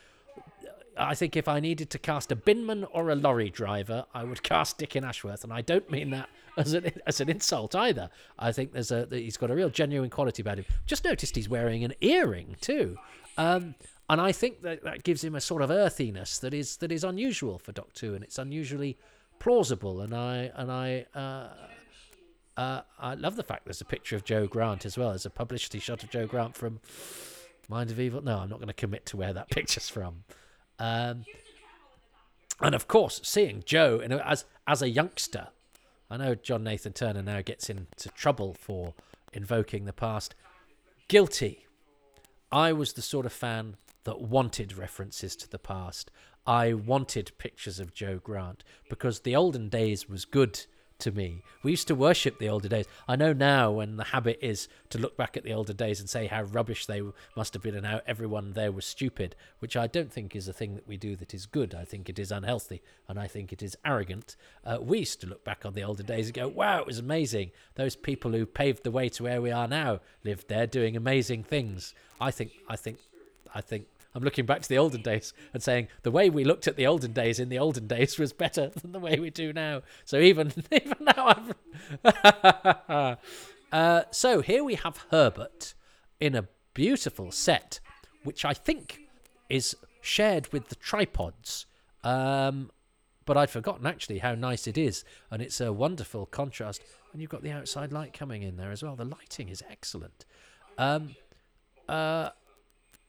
Speaker 1: I think if I needed to cast a binman or a lorry driver, I would <laughs> cast Dickon Ashworth, and I don't mean that as an as an insult either. I think there's a he's got a real genuine quality about him. Just noticed he's wearing an earring too. Um, and I think that that gives him a sort of earthiness that is that is unusual for Doctor Who, and it's unusually plausible. And I and I uh, uh, I love the fact there's a picture of Jo Grant as well. There's a publicity shot of Jo Grant from Mind of Evil. No, I'm not going to commit to where that <laughs> picture's from. Um, and of course, seeing Jo as as a youngster, I know John Nathan Turner now gets into trouble for invoking the past. Guilty. I was the sort of fan that wanted references to the past. I wanted pictures of Jo Grant because the olden days was good to me. We used to worship the older days. I know now when the habit is to look back at the older days and say how rubbish they must have been and how everyone there was stupid, which I don't think is a thing that we do that is good. I think it is unhealthy and I think it is arrogant. Uh, we used to look back on the older days and go, wow, it was amazing. Those people who paved the way to where we are now lived there doing amazing things. I think, I think, I think I'm looking back to the olden days and saying the way we looked at the olden days in the olden days was better <laughs> than the way we do now. So even <laughs> even now, I've. <laughs> uh, so here we have Herbert in a beautiful set, which I think is shared with the tripods. Um, but I'd forgotten actually how nice it is, and it's a wonderful contrast. And you've got the outside light coming in there as well. The lighting is excellent. Um, uh,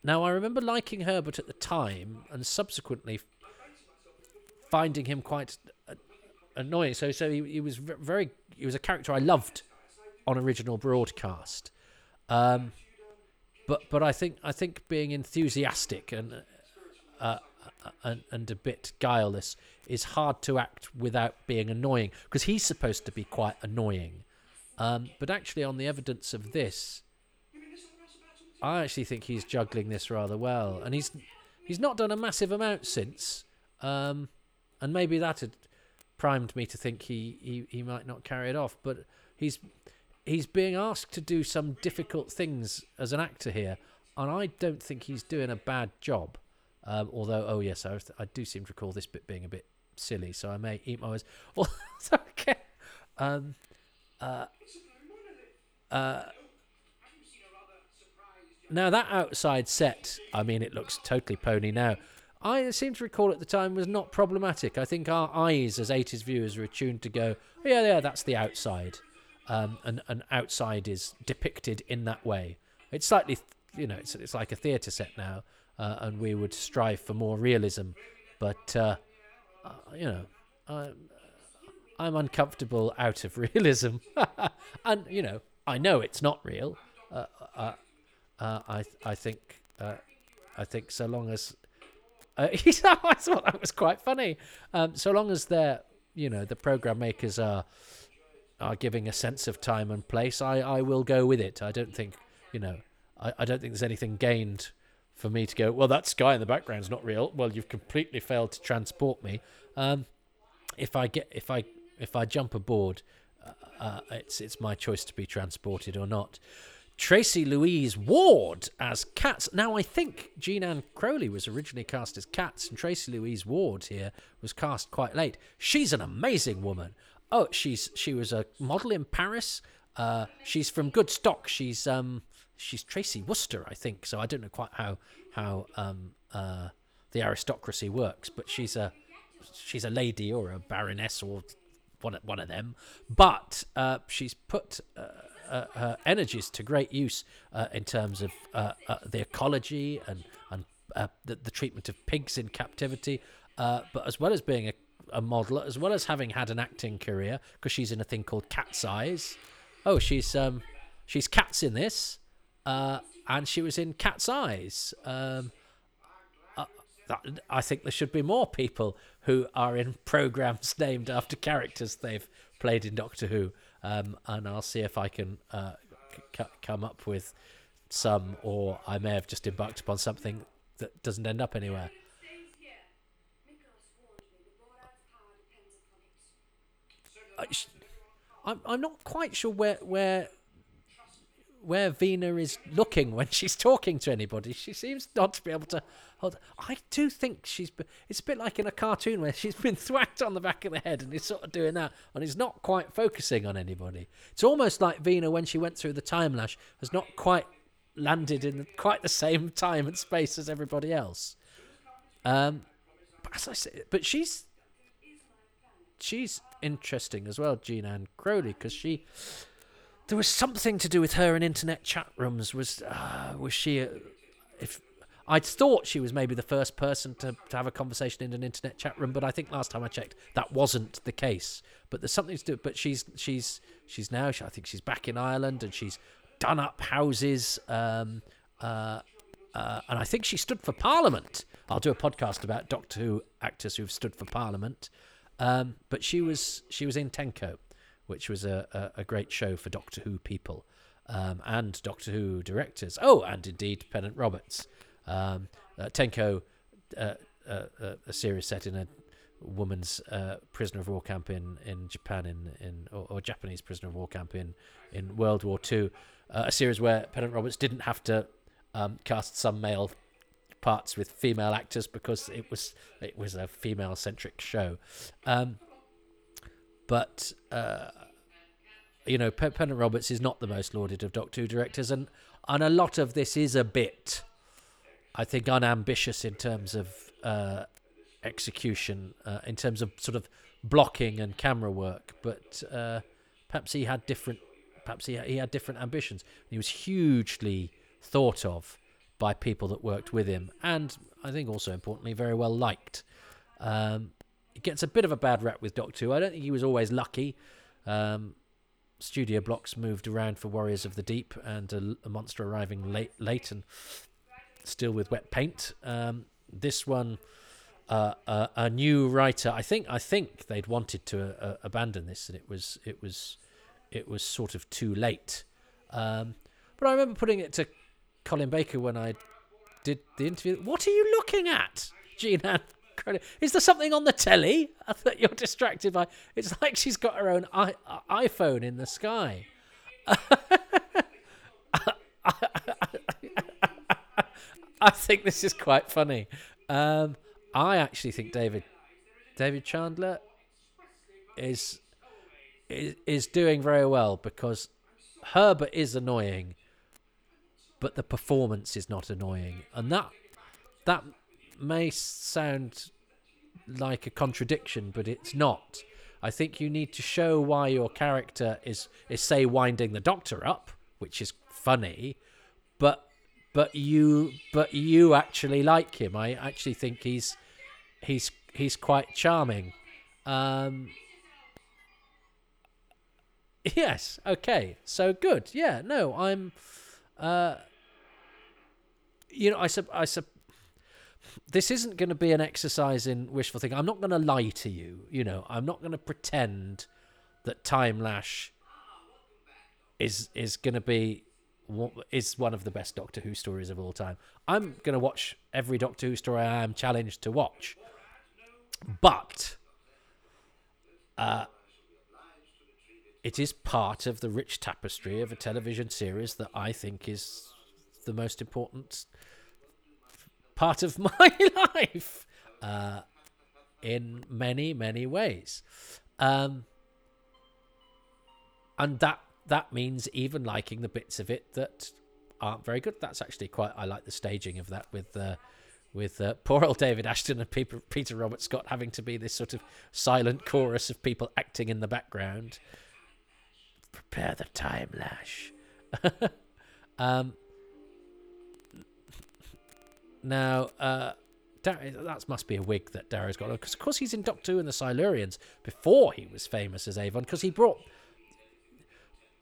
Speaker 1: now, I remember liking Herbert at the time and subsequently finding him quite annoying. So, so he, he was very, he was a character I loved on original broadcast. Um, but, but I think, I think being enthusiastic and, uh, and, and a bit guileless is hard to act without being annoying because he's supposed to be quite annoying. Um, but actually, on the evidence of this, I actually think he's juggling this rather well, and he's he's not done a massive amount since, um, and maybe that had primed me to think he, he, he might not carry it off. But he's he's being asked to do some difficult things as an actor here, and I don't think he's doing a bad job. Um, although, oh yes, I, I do seem to recall this bit being a bit silly, so I may eat my words. <laughs> Well, okay. Um, uh, uh, now that outside set, I mean, it looks totally pony now. I seem to recall at the time was not problematic. I think our eyes as 80s viewers were attuned to go, oh, yeah, yeah, that's the outside, um, and and outside is depicted in that way. It's slightly, you know, it's it's like a theatre set now, uh, and we would strive for more realism, but uh, uh, you know, I'm, I'm uncomfortable out of <laughs> realism, <laughs> and you know, I know it's not real. Uh, I I think uh, I think so long as uh, <laughs> I thought that was quite funny. Um, so long as they're you know the program makers are are giving a sense of time and place, I I will go with it. I don't think you know I, I don't think there's anything gained for me to go. Well, that sky in the background's not real. Well, you've completely failed to transport me. Um, if I get if I if I jump aboard, uh, uh, it's it's my choice to be transported or not. Tracy Louise Ward as Katz. Now, I think Jeananne Crowley was originally cast as Katz, and Tracy Louise Ward here was cast quite late. She's an amazing woman. Oh, she's she was a model in Paris. Uh, she's from good stock. She's um she's Tracy Worcester, I think. So I don't know quite how how um uh the aristocracy works, but she's a she's a lady or a baroness or one one of them. But uh, she's put. Uh, uh, her energies to great use uh, in terms of uh, uh the ecology and and uh, the, the, treatment of pigs in captivity, but as well as being a, a, model, as well as having had an acting career, because she's in a thing called C.A.T.S. Eyes. Oh, she's um, she's Katz in this, and she was in C.A.T.S. Eyes. Um, I think there should be more people who are in <laughs> programs named after characters they've played in Doctor Who um, and I'll see if I can uh, c- come up with some, or I may have just embarked upon something that doesn't end up anywhere. I, I'm I'm not quite sure where where where Vena is looking when <laughs> she's talking to anybody. She seems not to be able to hold. I do think she's. It's a bit like in a cartoon where she's <laughs> been thwacked on the back of the head and he's sort of doing that, and he's not quite focusing on anybody. It's almost like Vena when she went through the time lash has not quite landed in quite the same time and space as everybody else. Um, but as I say, but she's she's interesting as well, Jeananne Crowley, because she there was something to do with her in internet chat rooms. Was uh, was she? Uh, if I thought she was maybe the first person to, to have a conversation in an internet chat room, but I think last time I checked that wasn't the case. But there's something to do. But she's she's she's now. I think she's back in Ireland and she's done up houses. Um, uh, uh, and I think she stood for Parliament. I'll do a podcast about Doctor Who actors who've stood for Parliament. Um, but she was she was in Tenko, which was a, a, a great show for Doctor Who people um, and Doctor Who directors. Oh, and indeed Pennant Roberts. Um, uh, Tenko, uh, uh, a series set in a woman's uh, prisoner of war camp in, in Japan in, in or, or, Japanese prisoner of war camp in, in World War Two. Uh, a series where Pennant Roberts didn't have to um, cast some male parts with female actors because it was it was a female centric show. Um, but uh, you know, Pennant Roberts is not the most lauded of Doctor Who directors, and and a lot of this is a bit, I think, unambitious in terms of uh, execution, uh, in terms of sort of blocking and camera work. But uh, perhaps he had different, perhaps he he had different ambitions. He was hugely thought of by people that worked with him, and I think also importantly, very well liked. Um, gets a bit of a bad rap with Doctor Who. I don't think he was always lucky. Um, studio blocks moved around for Warriors of the Deep and a, a monster arriving late, late and still with wet paint. Um, this one, uh, a, a new writer. I think I think they'd wanted to uh, abandon this, and it was it was it was sort of too late. Um, but I remember putting it to Colin Baker when I did the interview. What are you looking at, Jean Is there something on the telly <laughs> that you're distracted by? It's like she's got her own I- iPhone in the sky. <laughs> I think this is quite funny. Um, I actually think David David Chandler is is is doing very well because Herbert is annoying, but the performance is not annoying, and that that may sound like a contradiction, but it's not. I think you need to show why your character is is say winding the doctor up, which is funny, but but you but you actually like him. I actually think he's he's he's quite charming. Um, yes. Okay. So good. Yeah. No. I'm. Uh, you know, I sub. I sub. This isn't going to be an exercise in wishful thinking. I'm not going to lie to you. You know, I'm not going to pretend that Time Lash is is going to be is one of the best Doctor Who stories of all time. I'm going to watch every Doctor Who story I am challenged to watch. But uh, it is part of the rich tapestry of a television series that I think is the most important part of <laughs> my life uh, in many, many ways. Um, and that that means even liking the bits of it that aren't very good. That's actually quite. I like the staging of that with uh, with uh, poor old David Ashton and Peter, Peter Robert Scott having to be this sort of silent chorus of people acting in the background. Prepare the time lash. <laughs> um, now, uh, that must be a wig that Darrow's got because, of course, he's in Doctor Who and the Silurians before he was famous as Avon because he brought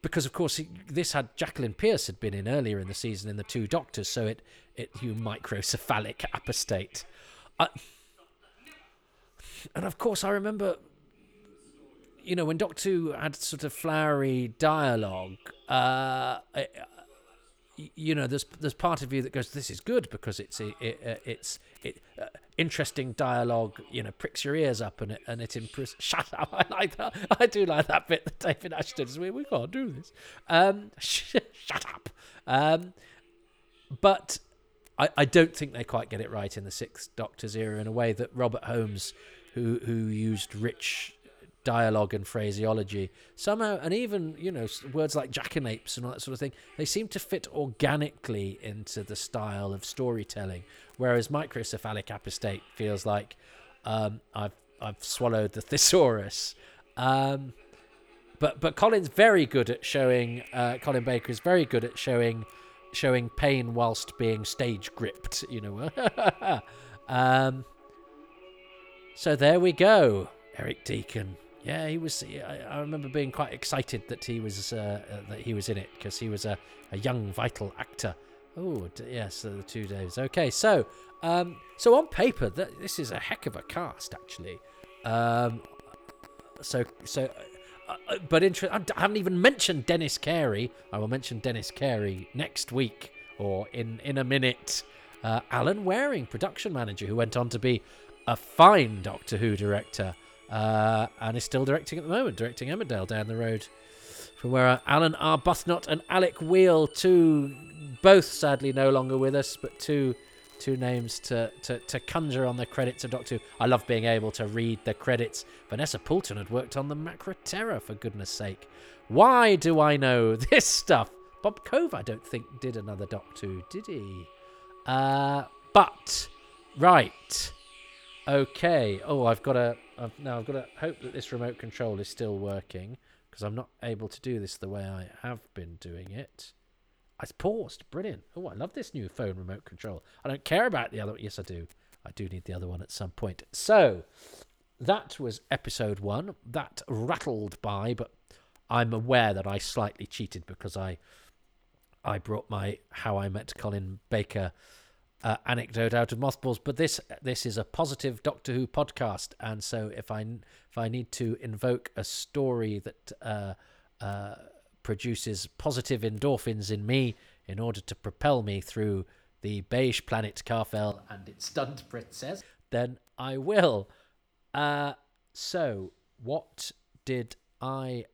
Speaker 1: because of course he, this had Jacqueline Pearce had been in earlier in the season in the Two Doctors, so it it you microcephalic apostate, uh, and of course I remember, you know, when Doctor Who had sort of flowery dialogue. Uh, you know, there's there's part of you that goes, "This is good" because it's it, it uh, it's it uh, interesting dialogue. You know, pricks your ears up and it and it impresses. <laughs> Shut up! I like that. I do like that bit that David Ashton is. We we can't do this. Um, <laughs> shut up. Um, but I I don't think they quite get it right in the Sixth Doctor's era in a way that Robert Holmes, who who used rich dialogue and phraseology. Somehow and even you know words like jackanapes and all that sort of thing they seem to fit organically into the style of storytelling whereas microcephalic apostate feels like um, I've I've swallowed the <laughs> thesaurus. Um, but but Colin's very good at showing uh, Colin Baker is very good at showing showing pain whilst being stage gripped you know. <laughs> Um, so there we go Eric Deacon yeah, he was. I, remember being quite excited that he was uh, uh, that he was in it because he was a, a young, vital actor. Oh, yes, the two days. Okay, so um, so on paper, that this is a heck of a cast, actually. Um, so so, uh, uh but inter- I haven't even mentioned Dennis Carey. I will mention Dennis Carey next week or in in a minute. Uh, Alan Waring, production manager, who went on to be a fine Doctor Who director uh, and is still directing at the moment, directing Emmerdale down the road from where Alan Arbuthnot and Alec Wheel, two both sadly no longer with us, but two two names to, to, to conjure on the credits of Doctor Who. I love being able to read the credits. Vanessa Poulton had worked on the Macra Terror, for goodness sake. Why do I know <laughs> this stuff? Bob Cove, I don't think, did another Doctor Who, did he? Uh, but, right. Okay. Oh, I've got to. I've, now I've got to hope that this remote control is still working because I'm not able to do this the way I have been doing it. It's paused. Brilliant. Oh, I love this new phone remote control. I don't care about the other. One. Yes, I do. I do need the other one at some point. So that was episode one. That rattled by, but I'm aware that I slightly cheated because I I brought my How I Met Colin Baker uh, anecdote out of mothballs, but this this is a positive Doctor Who podcast, and so if I if I need to invoke a story that uh, uh, produces positive endorphins in me in order to propel me through the beige planet Karfel and its stunned princess, then I will. Uh, so, what did I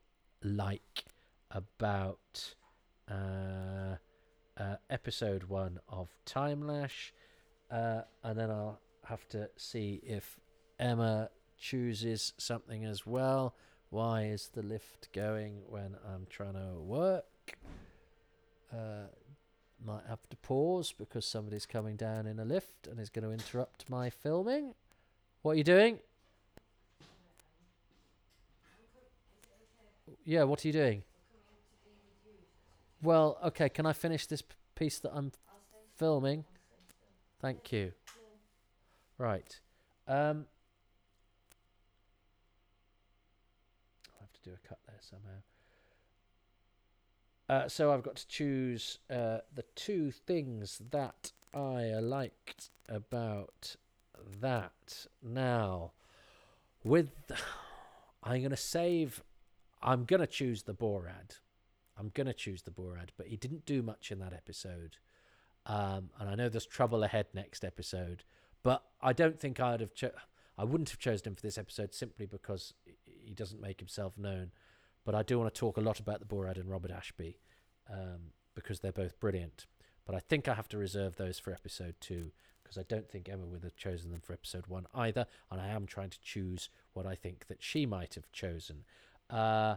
Speaker 1: like about uh, episode one of Timelash? Uh, and then I'll have to see if Emma chooses something as well. Why is the lift going when I'm trying to work? Uh, might have to pause because somebody's coming down in a lift and is going to interrupt my filming. What are you doing? Yeah, what are you doing? Well, okay, can I finish this piece that I'm filming? Thank you. Right. Um, I'll have to do a cut there somehow. Uh, so I've got to choose uh, the two things that I liked about that. Now, with I'm going to save. I'm going to choose the Borad. I'm going to choose the Borad, but he didn't do much in that episode. Um, and I know there's trouble ahead next episode, but I don't think I'd have. Cho- I wouldn't have chosen him for this episode simply because he doesn't make himself known. But I do want to talk a lot about the Borad and Robert Ashby um, because they're both brilliant. But I think I have to reserve those for episode two because I don't think Emma would have chosen them for episode one either. And I am trying to choose what I think that she might have chosen. Uh,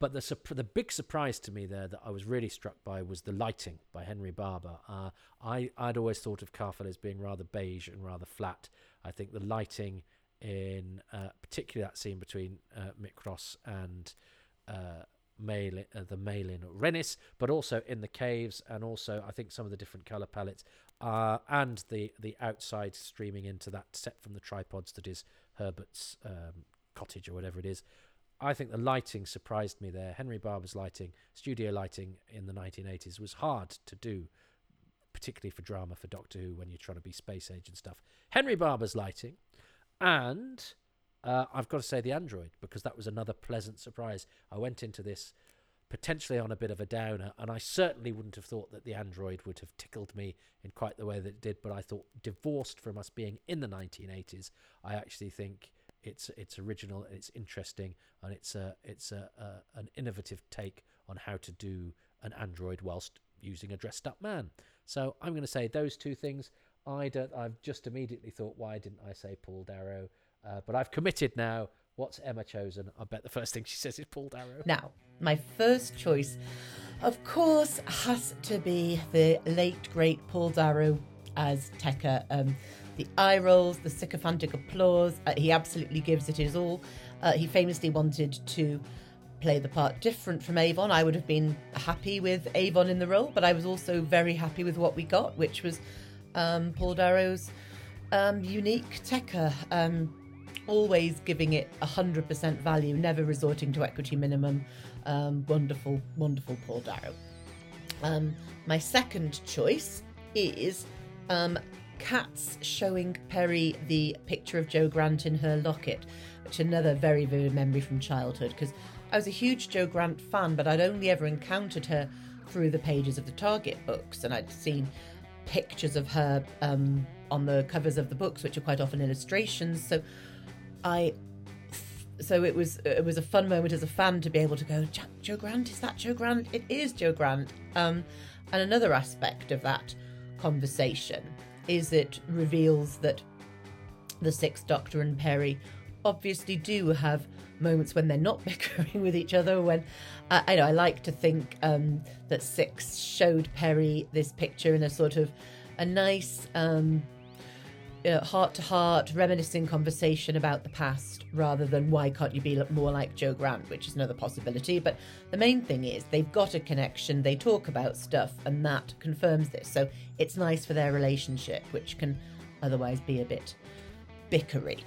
Speaker 1: but the the big surprise to me there that I was really struck by was the lighting by Henry Barber. Uh, I I'd always thought of Karfel as being rather beige and rather flat. I think the lighting in uh, particularly that scene between uh, Mykros and uh, Maylin, uh, the Maylin Renis, but also in the caves, and also I think some of the different color palettes, uh, and the the outside streaming into that set from the tripods that is Herbert's um, cottage or whatever it is. I think the lighting surprised me there. Henry Barber's lighting, studio lighting in the 1980s, was hard to do, particularly for drama for Doctor Who when you're trying to be space age and stuff. Henry Barber's lighting, and uh, I've got to say the Android because that was another pleasant surprise. I went into this potentially on a bit of a downer, and I certainly wouldn't have thought that the Android would have tickled me in quite the way that it did. But I thought, divorced from us being in the 1980s, I actually think it's it's original, it's interesting, and it's a it's a, a an innovative take on how to do an Android whilst using a dressed up man. So I'm going to say those two things. I don't. I've just immediately thought, why didn't I say Paul Darrow? Uh, but I've committed now. What's Emma chosen? I bet the first thing she says is Paul Darrow.
Speaker 2: Now, my first choice, of course, has to be the late great Paul Darrow as Tekker. Um, the eye rolls, the sycophantic applause, uh, he absolutely gives it his all. Uh, he famously wanted to play the part different from Avon. I would have been happy with Avon in the role, but I was also very happy with what we got, which was um, Paul Darrow's um, unique Tekker. Um, always giving it 100% value, never resorting to equity minimum. Um, wonderful, wonderful Paul Darrow. Um, my second choice is um, Katz showing Peri the picture of Jo Grant in her locket, which another very vivid memory from childhood because I was a huge Jo Grant fan, but I'd only ever encountered her through the pages of the Target books, and I'd seen pictures of her um, on the covers of the books, which are quite often illustrations. So I so it was it was a fun moment as a fan to be able to go Jo Grant is that Jo Grant it is Jo Grant um, and another aspect of that conversation is it reveals that the Sixth Doctor and Peri obviously do have moments when they're not <laughs> bickering with each other when uh, I know I like to think um, that Six showed Peri this picture in a sort of a nice um, heart to heart, reminiscing conversation about the past rather than why can't you be more like Jo Grant, which is another possibility. But the main thing is they've got a connection, they talk about stuff, and that confirms this. So it's nice for their relationship, which can otherwise be a bit bickery.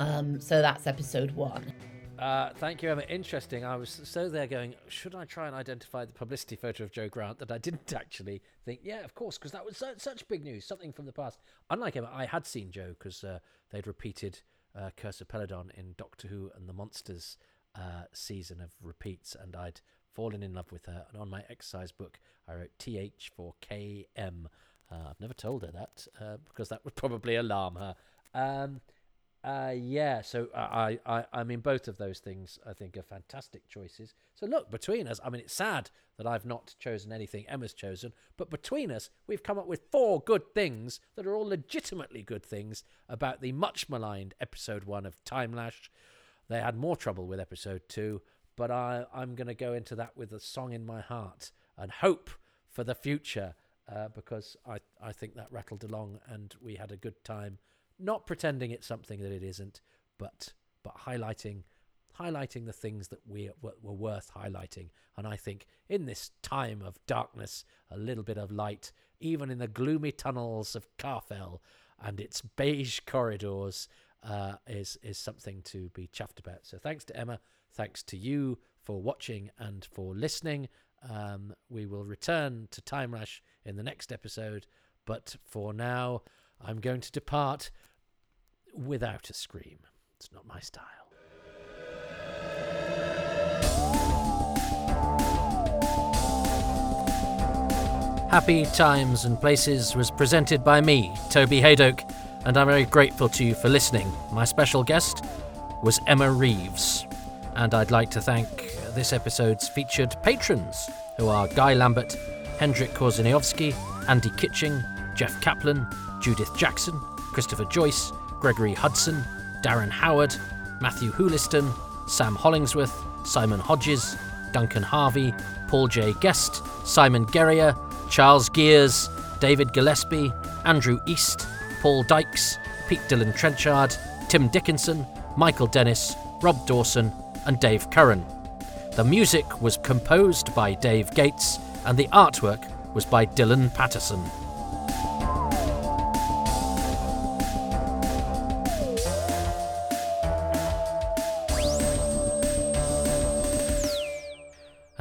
Speaker 2: Um, so that's episode one.
Speaker 1: Uh, thank you, Emma. Interesting. I was so there going, should I try and identify the publicity photo of Jo Grant that I didn't <laughs> actually think, yeah, of course, because that was so, such big news, something from the past. Unlike Emma, I had seen Jo because uh, they'd repeated uh, Curse of Peladon in Doctor Who and the Monsters uh, season of repeats, and I'd fallen in love with her. And on my exercise book, I wrote TH for KM. Uh, I've never told her that uh, because that would probably alarm her. Um, uh, yeah, so I, I, I mean, both of those things I think are fantastic choices. So look, between us, I mean, it's sad that I've not chosen anything Emma's chosen, but between us, we've come up with four good things that are all legitimately good things about the much maligned episode one of Time Lash. They had more trouble with episode two, but I, I'm going to go into that with a song in my heart and hope for the future uh, because I, I think that rattled along and we had a good time not pretending it's something that it isn't, but but highlighting highlighting the things that we were, were worth highlighting. And I think in this time of darkness, a little bit of light, even in the gloomy tunnels of Karfel and its beige corridors, uh, is is something to be chuffed about. So thanks to Emma, thanks to you for watching and for listening. Um, we will return to Time Lash in the next episode, but for now, I'm going to depart without a scream. It's not my style. Happy Times and Places was presented by me, Toby Hadoke, and I'm very grateful to you for listening. My special guest was Emma Reeves, and I'd like to thank this episode's featured patrons, who are Guy Lambert, Hendrik Korzeniowski, Andy Kitching, Jeff Kaplan, Judith Jackson, Christopher Joyce, Gregory Hudson, Darren Howard, Matthew Hooliston, Sam Hollingsworth, Simon Hodges, Duncan Harvey, Paul J. Guest, Simon Gerrier, Charles Gears, David Gillespie, Andrew East, Paul Dykes, Pete Dillon Trenchard, Tim Dickinson, Michael Dennis, Rob Dawson, and Dave Curran. The music was composed by Dave Gates, and the artwork was by Dylan Patterson.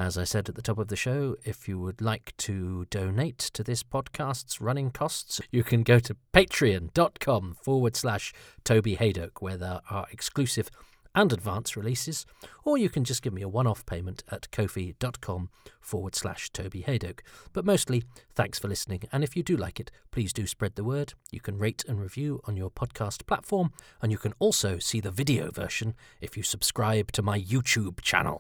Speaker 1: As I said at the top of the show, if you would like to donate to this podcast's running costs, you can go to patreon.com forward slash Toby Hadoke, where there are exclusive and advance releases, or you can just give me a one off payment at kofi.com forward slash Toby Hadoke. But mostly, thanks for listening, and if you do like it, please do spread the word. You can rate and review on your podcast platform, and you can also see the video version if you subscribe to my YouTube channel.